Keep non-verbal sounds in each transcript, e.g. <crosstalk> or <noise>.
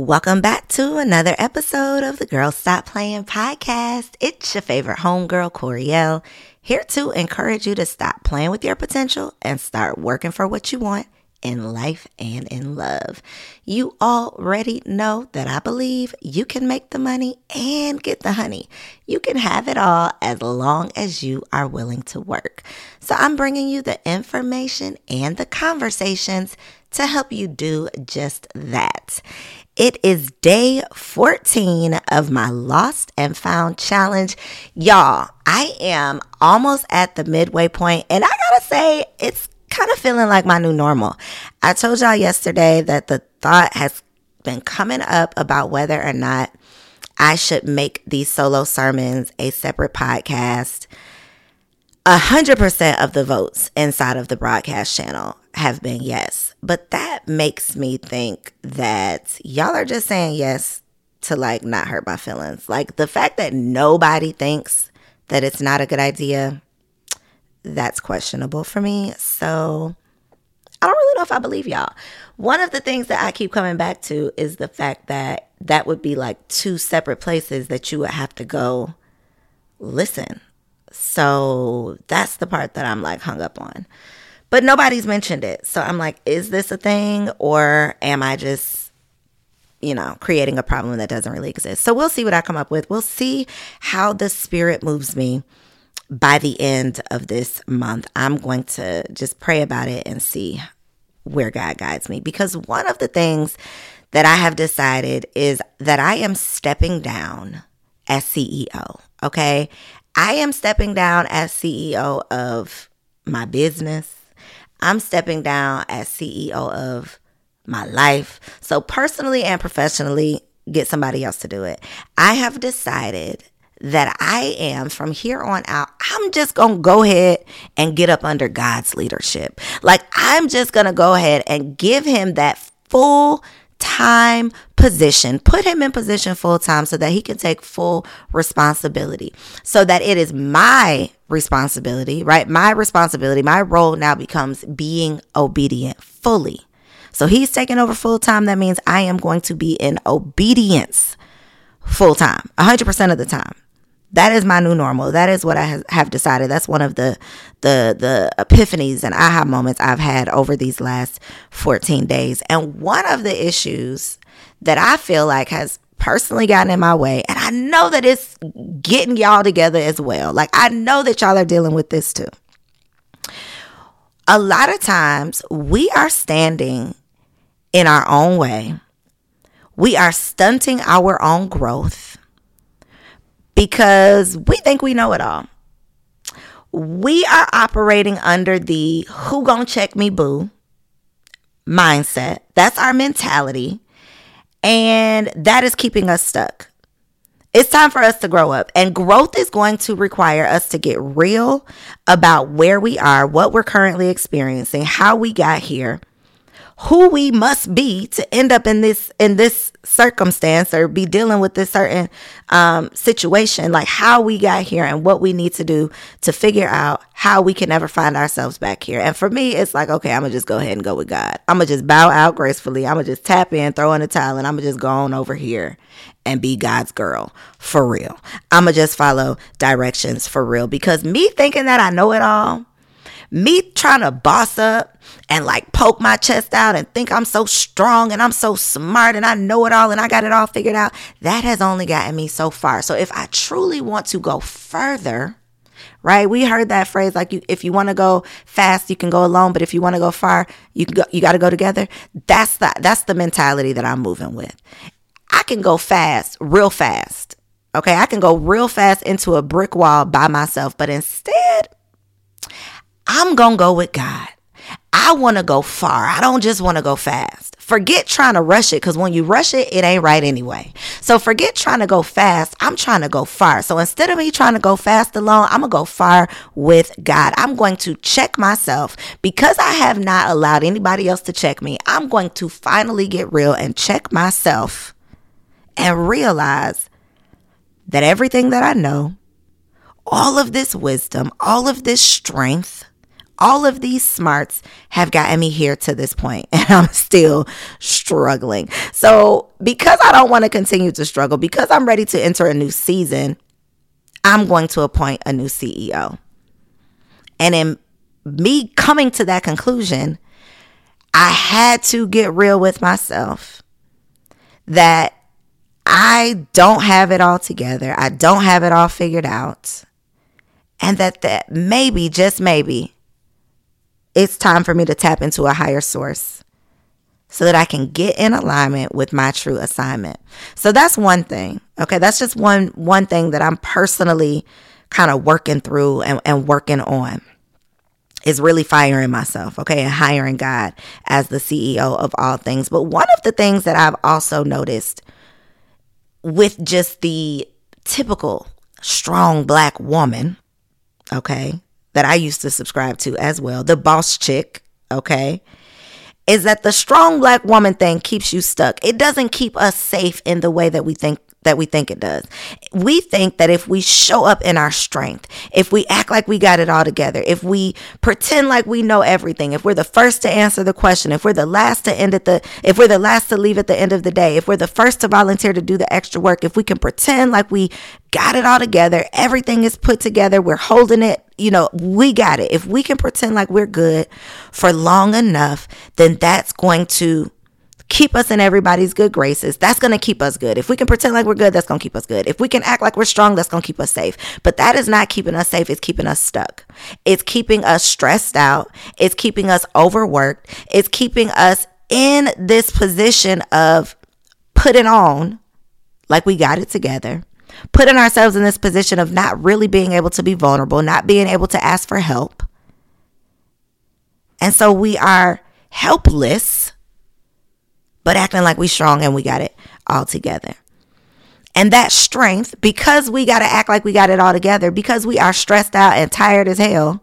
Welcome back to another episode of the Girl Stop Playing podcast. It's your favorite homegirl, Coriel, here to encourage you to stop playing with your potential and start working for what you want in life and in love. You already know that I believe you can make the money and get the honey. You can have it all as long as you are willing to work. So I'm bringing you the information and the conversations to help you do just that. It is day 14 of my Lost and Found challenge. Y'all, I am almost at the midway point, and I gotta say, it's kind of feeling like my new normal. I told y'all yesterday that the thought has been coming up about whether or not I should make these solo sermons a separate podcast. A hundred percent of the votes inside of the broadcast channel have been yes. But that makes me think that y'all are just saying yes to like not hurt my feelings. Like the fact that nobody thinks that it's not a good idea that's questionable for me. So I don't really know if I believe y'all. One of the things that I keep coming back to is the fact that that would be like two separate places that you would have to go listen. So that's the part that I'm like hung up on. But nobody's mentioned it. So I'm like, is this a thing or am I just, you know, creating a problem that doesn't really exist? So we'll see what I come up with. We'll see how the spirit moves me by the end of this month, I'm going to just pray about it and see where God guides me. Because one of the things that I have decided is that I am stepping down as CEO. Okay. I am stepping down as CEO of my business. I'm stepping down as CEO of my life. So, personally and professionally, get somebody else to do it. I have decided that I am from here on out, I'm just going to go ahead and get up under God's leadership. Like, I'm just going to go ahead and give him that full time position, put him in position full time so that he can take full responsibility, so that it is my responsibility, right? My responsibility, my role now becomes being obedient fully. So he's taking over full time. That means I am going to be in obedience full time, 100% of the time that is my new normal. That is what I have decided. That's one of the the the epiphanies and aha moments I've had over these last 14 days. And one of the issues that I feel like has personally gotten in my way, and I know that it's getting y'all together as well. Like I know that y'all are dealing with this too. A lot of times we are standing in our own way. We are stunting our own growth because we think we know it all. We are operating under the who gonna check me boo mindset. That's our mentality. And that is keeping us stuck. It's time for us to grow up. And growth is going to require us to get real about where we are, what we're currently experiencing, how we got here, who we must be to end up in this in this circumstance or be dealing with this certain um, situation. Like how we got here and what we need to do to figure out how we can ever find ourselves back here. And for me it's like okay i'm gonna just go ahead and go with god. I'm gonna just bow out gracefully. I'm gonna just tap in throw in a towel and i'm gonna just go on over here and be god's girl for real. I'm gonna just follow directions for real. Because me thinking that i know it all me trying to boss up and like poke my chest out and think I'm so strong and I'm so smart and I know it all and I got it all figured out, that has only gotten me so far. So if I truly want to go further, right? We heard that phrase like you if you want to go fast, you can go alone, but if you want to go far, you go you got to go together. That's the that's the mentality that I'm moving with. I can go fast, real fast. Okay? I can go real fast into a brick wall by myself, but instead I'm going to go with God. I want to go far. I don't just want to go fast. forget trying to rush it because when you rush it, it ain't right anyway. So forget trying to go fast. I'm trying to go far. So instead of me trying to go fast alone, I'm going to go far with God. I'm going to check myself because I have not allowed anybody else to check me. I'm going to finally get real and check myself and realize that everything that I know, all of this wisdom, all of this strength, all of these smarts have gotten me here to this point, <laughs> and I'm still struggling. So, because I don't want to continue to struggle, because I'm ready to enter a new season, I'm going to appoint a new CEO. And in me coming to that conclusion, I had to get real with myself that I don't have it all together. I don't have it all figured out. And that that maybe just maybe it's time for me to tap into a higher source so that I can get in alignment with my true assignment. So that's one thing. Okay, that's just one one thing that I'm personally kind of working through and, and working on is really firing myself, okay, and hiring God as the CEO of all things. But one of the things that I've also noticed with just the typical strong black woman, okay, that I used to subscribe to as well, the boss chick, okay, is that the strong black woman thing keeps you stuck. It doesn't keep us safe in the way that we think that we think it does. We think that if we show up in our strength, if we act like we got it all together, if we pretend like we know everything, if we're the first to answer the question, if we're the last to end at the if we're the last to leave at the end of the day, if we're the first to volunteer to do the extra work, if we can pretend like we got it all together, everything is put together, we're holding it, you know, we got it. If we can pretend like we're good for long enough, then that's going to keep us in everybody's good graces. That's going to keep us good. If we can pretend like we're good, that's going to keep us good. If we can act like we're strong, that's going to keep us safe. But that is not keeping us safe. It's keeping us stuck. It's keeping us stressed out. It's keeping us overworked. It's keeping us in this position of putting on like we got it together. Putting ourselves in this position of not really being able to be vulnerable, not being able to ask for help. And so we are helpless but acting like we're strong and we got it all together. And that strength, because we got to act like we got it all together, because we are stressed out and tired as hell,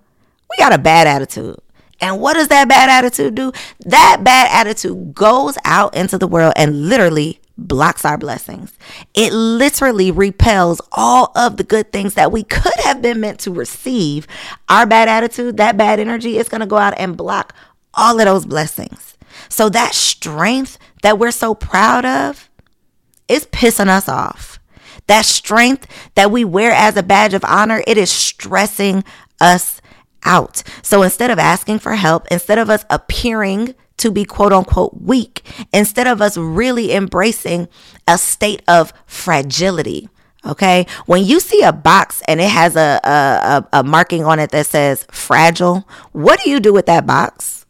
we got a bad attitude. And what does that bad attitude do? That bad attitude goes out into the world and literally blocks our blessings. It literally repels all of the good things that we could have been meant to receive. Our bad attitude, that bad energy is going to go out and block all of those blessings. So that strength that we're so proud of is pissing us off. That strength that we wear as a badge of honor, it is stressing us out. So instead of asking for help, instead of us appearing to be quote unquote weak, instead of us really embracing a state of fragility, Okay. When you see a box and it has a, a, a, marking on it that says fragile, what do you do with that box?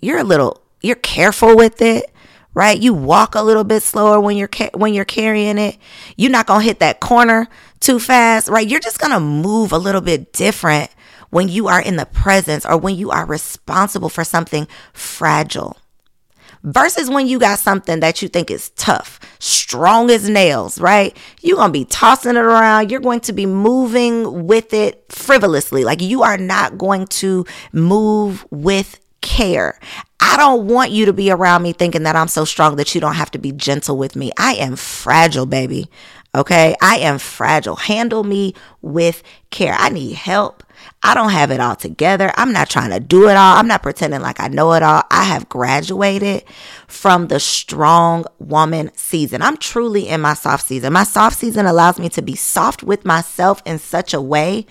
You're a little you're careful with it right you walk a little bit slower when you're when you're carrying it you're not going to hit that corner too fast right you're just going to move a little bit different when you are in the presence or when you are responsible for something fragile versus when you got something that you think is tough, strong as nails, right? You're going to be tossing it around. You're going to be moving with it frivolously. Like you are not going to move with care. I don't want you to be around me thinking that I'm so strong that you don't have to be gentle with me. I am fragile, baby. Okay. I am fragile. Handle me with care. I need help. I don't have it all together. I'm not trying to do it all. I'm not pretending like I know it all. I have graduated from the strong woman season. I'm truly in my soft season. My soft season allows me to be soft with myself in such a way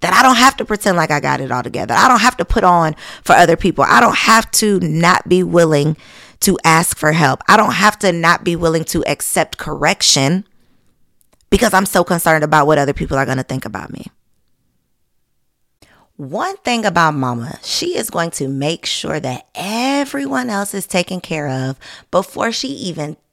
that I don't have to pretend like I got it all together. I don't have to put on for other people. I don't have to not be willing to ask for help. I don't have to not be willing to accept correction because I'm so concerned about what other people are going to think about me. One thing about mama, she is going to make sure that everyone else is taken care of before she even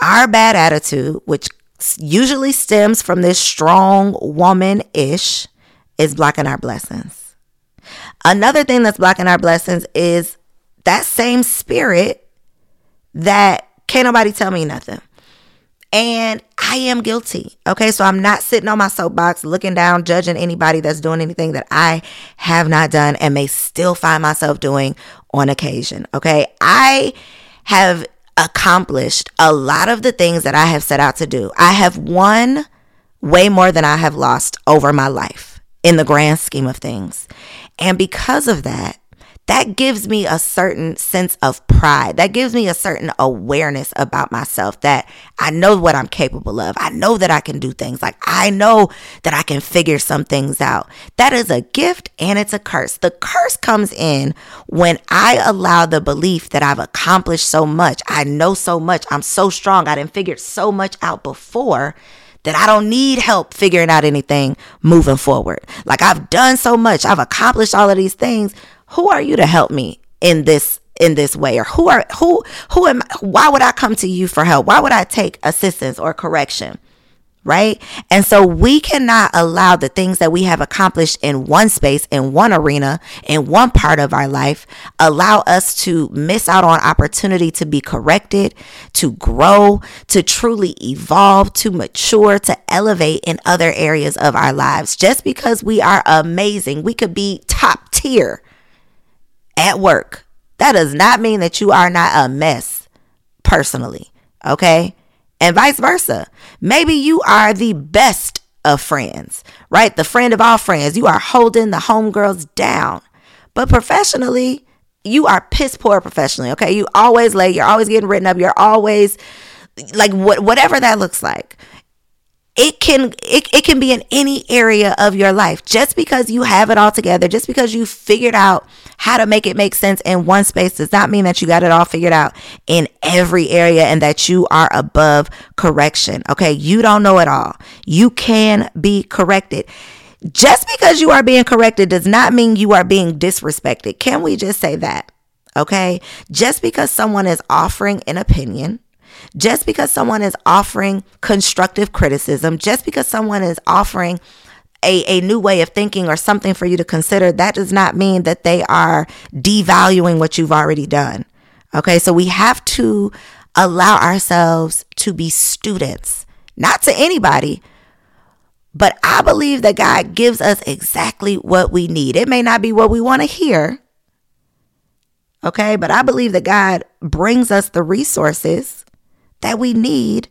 Our bad attitude, which usually stems from this strong woman ish, is blocking our blessings. Another thing that's blocking our blessings is that same spirit that can't nobody tell me nothing. And I am guilty. Okay. So I'm not sitting on my soapbox looking down, judging anybody that's doing anything that I have not done and may still find myself doing on occasion. Okay. I have accomplished a lot of the things that I have set out to do. I have won way more than I have lost over my life in the grand scheme of things. And because of that, that gives me a certain sense of pride. That gives me a certain awareness about myself that I know what I'm capable of. I know that I can do things. Like I know that I can figure some things out. That is a gift and it's a curse. The curse comes in when I allow the belief that I've accomplished so much. I know so much. I'm so strong. I didn't figure so much out before that I don't need help figuring out anything moving forward. Like I've done so much. I've accomplished all of these things who are you to help me in this in this way or who are who who am why would I come to you for help? Why would I take assistance or correction? Right? And so we cannot allow the things that we have accomplished in one space, in one arena, in one part of our life, allow us to miss out on opportunity to be corrected, to grow, to truly evolve, to mature, to elevate in other areas of our lives. Just because we are amazing, we could be top tier at work. That does not mean that you are not a mess personally, okay? And vice versa. Maybe you are the best of friends, right? The friend of all friends. You are holding the homegirls down. But professionally, you are piss poor professionally, okay? You always late, you're always getting written up, you're always like what whatever that looks like it can it, it can be in any area of your life. Just because you have it all together just because you figured out how to make it make sense in one space does not mean that you got it all figured out in every area and that you are above correction okay? You don't know it all. You can be corrected. Just because you are being corrected does not mean you are being disrespected. Can we just say that okay? Just because someone is offering an opinion just because someone is offering constructive criticism, just because someone is offering a, a new way of thinking or something for you to consider, that does not mean that they are devaluing what you've already done. Okay, so we have to allow ourselves to be students, not to anybody, but I believe that God gives us exactly what we need. It may not be what we want to hear, okay, but I believe that God brings us the resources that we need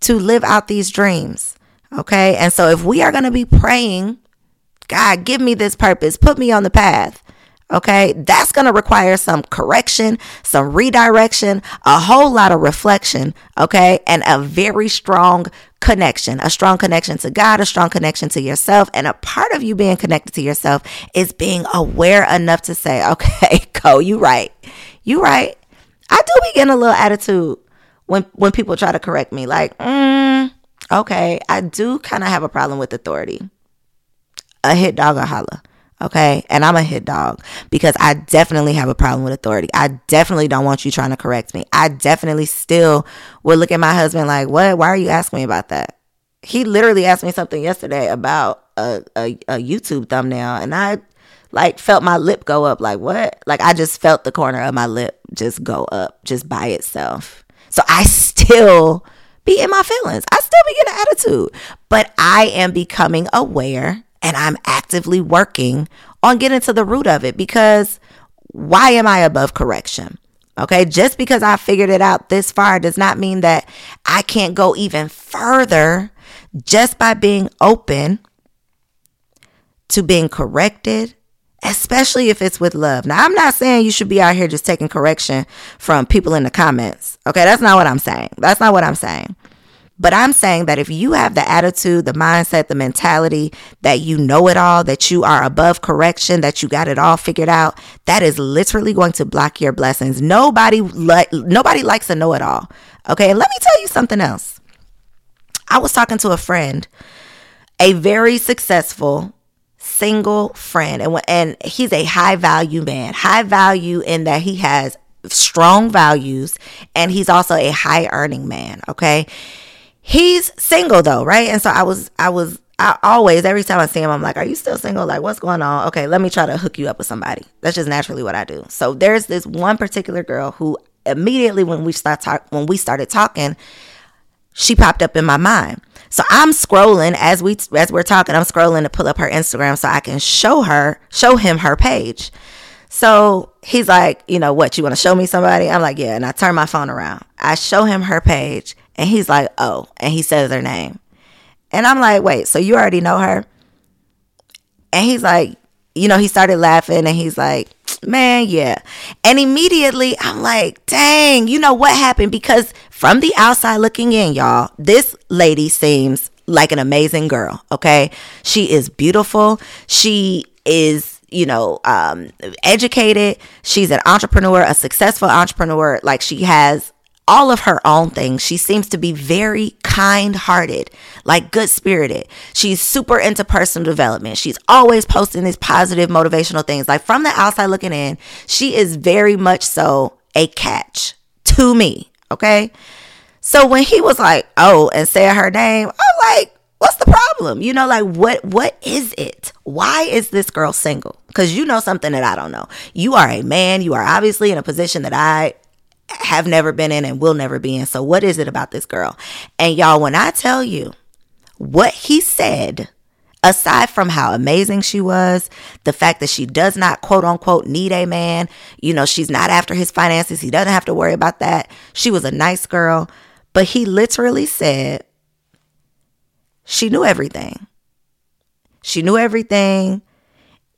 to live out these dreams. Okay. And so if we are going to be praying God, give me this purpose, put me on the path. Okay, that's going to require some correction, some redirection, a whole lot of reflection. Okay, and a very strong connection, a strong connection to God, a strong connection to yourself. And a part of you being connected to yourself is being aware enough to say, okay, <laughs> go, you right. You right. I do be getting a little attitude when when people try to correct me. Like, mm, okay, I do kind of have a problem with authority. A hit dog or holla. Okay. And I'm a hit dog because I definitely have a problem with authority. I definitely don't want you trying to correct me. I definitely still would look at my husband like, what? Why are you asking me about that? He literally asked me something yesterday about a, a, a YouTube thumbnail and I like felt my lip go up like what like i just felt the corner of my lip just go up just by itself so i still be in my feelings i still be getting an attitude but i am becoming aware and I'm actively working on getting to the root of it because why am I above correction? Okay, just because I figured it out this far does not mean that I can't go even further just by being open to being corrected, especially if it's with love. Now, I'm not saying you should be out here just taking correction from people in the comments. Okay, that's not what I'm saying. That's not what I'm saying. But I'm saying that if you have the attitude, the mindset, the mentality that you know it all, that you are above correction, that you got it all figured out, that is literally going to block your blessings. Nobody like nobody likes to know it all. Okay, and let me tell you something else. I was talking to a friend, a very successful single friend, and and he's a high value man, high value in that he has strong values, and he's also a high earning man. Okay He's single though, right? And so I was, I was, I always, every time I see him, I'm like, are you still single? Like, what's going on? Okay, let me try to hook you up with somebody. That's just naturally what I do. So there's this one particular girl who immediately when we start talk, when we started talking, she popped up in my mind. So I'm scrolling as we as we're talking, I'm scrolling to pull up her Instagram so I can show her, show him her page. So he's like, you know what, you want to show me somebody? I'm like, yeah. And I turn my phone around. I show him her page and he's like, oh, and he says her name. And I'm like, wait, so you already know her? And he's like, you know, he started laughing and he's like, man, yeah. And immediately I'm like, dang, you know what happened? Because from the outside looking in, y'all, this lady seems like an amazing girl, okay? She is beautiful. She is, you know, um, educated. She's an entrepreneur, a successful entrepreneur. Like she has all of her own things. She seems to be very kind hearted, like good spirited. She's super into personal development. She's always posting these positive motivational things. Like from the outside looking in, she is very much so a catch to me. Okay. So when he was like, oh, and said her name, I'm like, what's the problem? You know, like what what is it? Why is this girl single? Because you know something that I don't know. You are a man, you are obviously in a position that I have never been in and will never be in. So, what is it about this girl? And y'all, when I tell you what he said, aside from how amazing she was, the fact that she does not quote unquote need a man, you know, she's not after his finances, he doesn't have to worry about that. She was a nice girl, but he literally said she knew everything. She knew everything.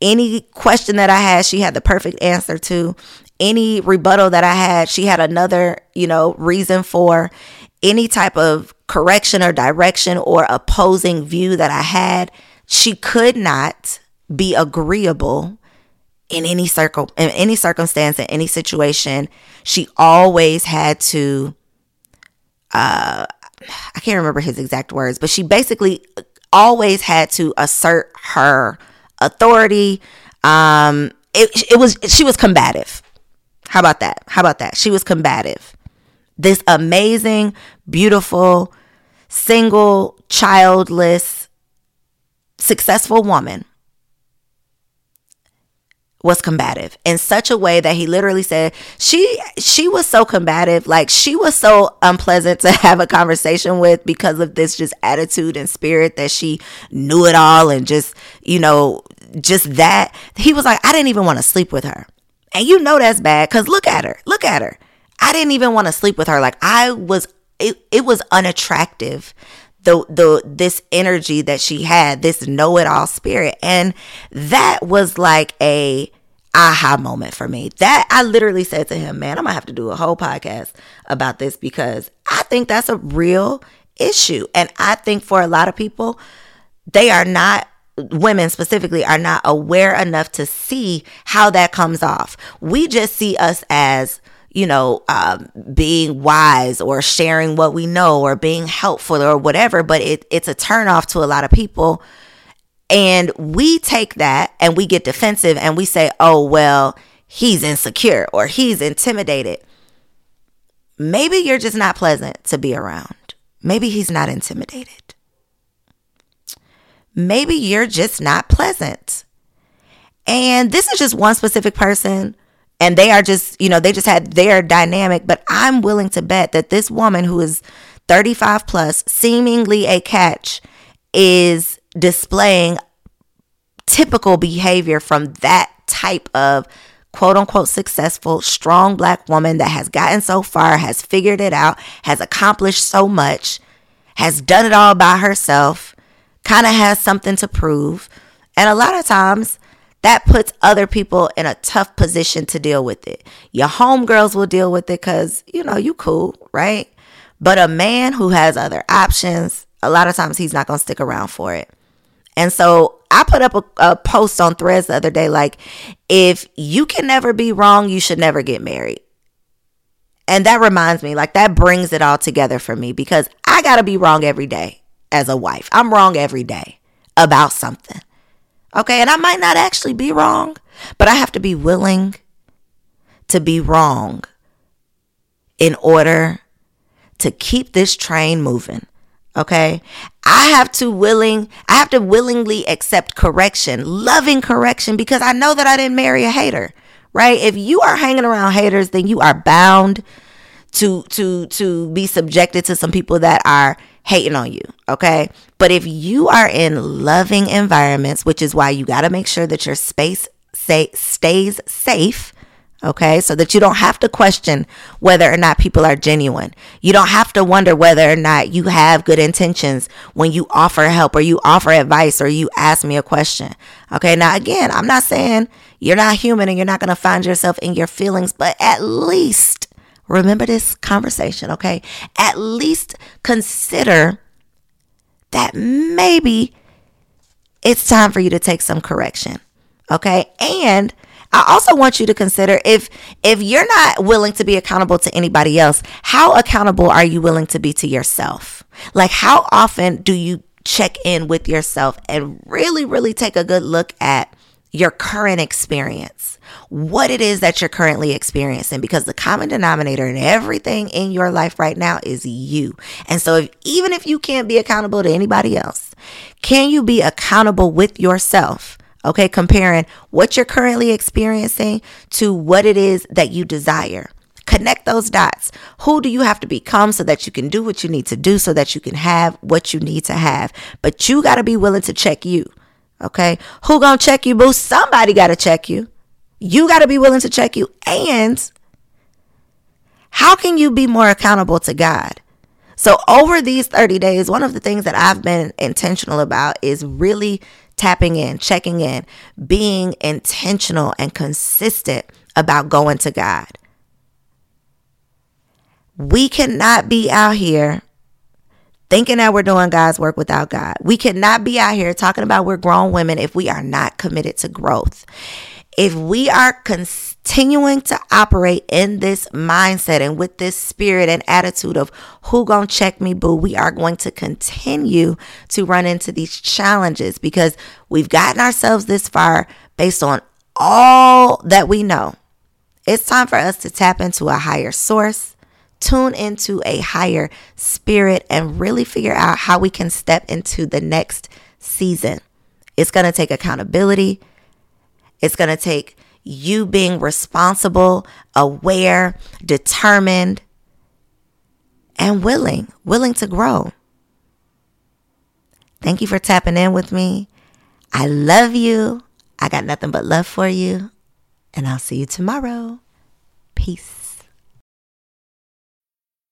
Any question that I had, she had the perfect answer to any rebuttal that I had, she had another, you know, reason for any type of correction or direction or opposing view that I had. She could not be agreeable in any circle in any circumstance in any situation. She always had to uh i can't remember his exact words but she basically always had to assert her authority. Um it, it was she was combative how about that? How about that? She was combative. This amazing, beautiful, single, childless, successful woman was combative in such a way that he literally said she she was so combative like she was so unpleasant <laughs> to have a conversation with because of this just attitude and spirit that she knew it all and just you know just that he was like I didn't even want to sleep with her and you know that's bad because look at her. Look at her. I didn't even want to sleep with her. Like I was, it, it was unattractive the the this energy that she had, this know-it-all spirit. And that was like a aha moment for me. That I literally said to him, man, I'm gonna have to do a whole podcast about this because I think that's a real issue. And I think for a lot of people, they are not women specifically are not aware enough to see how that comes off. We just see us as you know, um, being wise or sharing what we know or being helpful or whatever, but it, it's a turnoff to a lot of people. And we take that and we get defensive and we say, oh, well, he's insecure or he's intimidated. Maybe you're just not pleasant to be around. Maybe he's not intimidated. Maybe you're just not pleasant. And this is just one specific person and they are just, you know, they just had their dynamic. But I'm willing to bet that this woman who is 35 plus, seemingly a catch, is displaying typical behavior from that type of quote unquote successful, strong black woman that has gotten so far, has figured it out, has accomplished so much, has done it all by herself, kind of has something to prove. And a lot of times, that puts other people in a tough position to deal with it. Your homegirls will deal with it because, you know, you cool, right? But a man who has other options, a lot of times he's not going to stick around for it. And so I put up a, a, post on threads the other day like, if you can never be wrong, you should never get married. And that reminds me, like, that brings it all together for me because I got to be wrong every day as a wife. I'm wrong every day about something. Okay. And I might not actually be wrong, but I have to be willing to be wrong in order to keep this train moving. Okay. I have to willing, I have to willingly accept correction, loving correction, because I know that I didn't marry a hater, right? If you are hanging around haters, then you are bound to, to, to be subjected to some people that are hating on you, okay? But if you are in loving environments, which is why you got to make sure that your space say, stays safe, okay? So that you don't have to question whether or not people are genuine. You don't have to wonder whether or not you have good intentions when you offer help or you offer advice or you ask me a question. Okay? Now again, I'm not saying you're not human and you're not going to find yourself in your feelings, but at least Remember this conversation, okay? At least consider that maybe it's time for you to take some correction. Okay? And I also want you to consider if if you're not willing to be accountable to anybody else, how accountable are you willing to be to yourself? Like how often do you check in with yourself and really really take a good look at your current experience, what it is that you're currently experiencing, because the common denominator in everything in your life right now is you. And so, if, even if you can't be accountable to anybody else, can you be accountable with yourself? Okay, comparing what you're currently experiencing to what it is that you desire. Connect those dots. Who do you have to become so that you can do what you need to do so that you can have what you need to have? But you got to be willing to check you. Okay. Who gonna check you, boo? Somebody gotta check you. You gotta be willing to check you. And how can you be more accountable to God? So over these 30 days, one of the things that I've been intentional about is really tapping in, checking in, being intentional and consistent about going to God. We cannot be out here thinking that we're doing God's work without God. We cannot be out here talking about we're grown women if we are not committed to growth. If we are continuing to operate in this mindset and with this spirit and attitude of who gonna check me boo, we are going to continue to run into these challenges because we've gotten ourselves this far based on all that we know. It's time for us to tap into a higher source tune into a higher spirit and really figure out how we can step into the next season. It's going to take accountability. It's going to take you being responsible, aware, determined, and willing, willing to grow. Thank you for tapping in with me. I love you. I got nothing but love for you. And I'll see you tomorrow. Peace.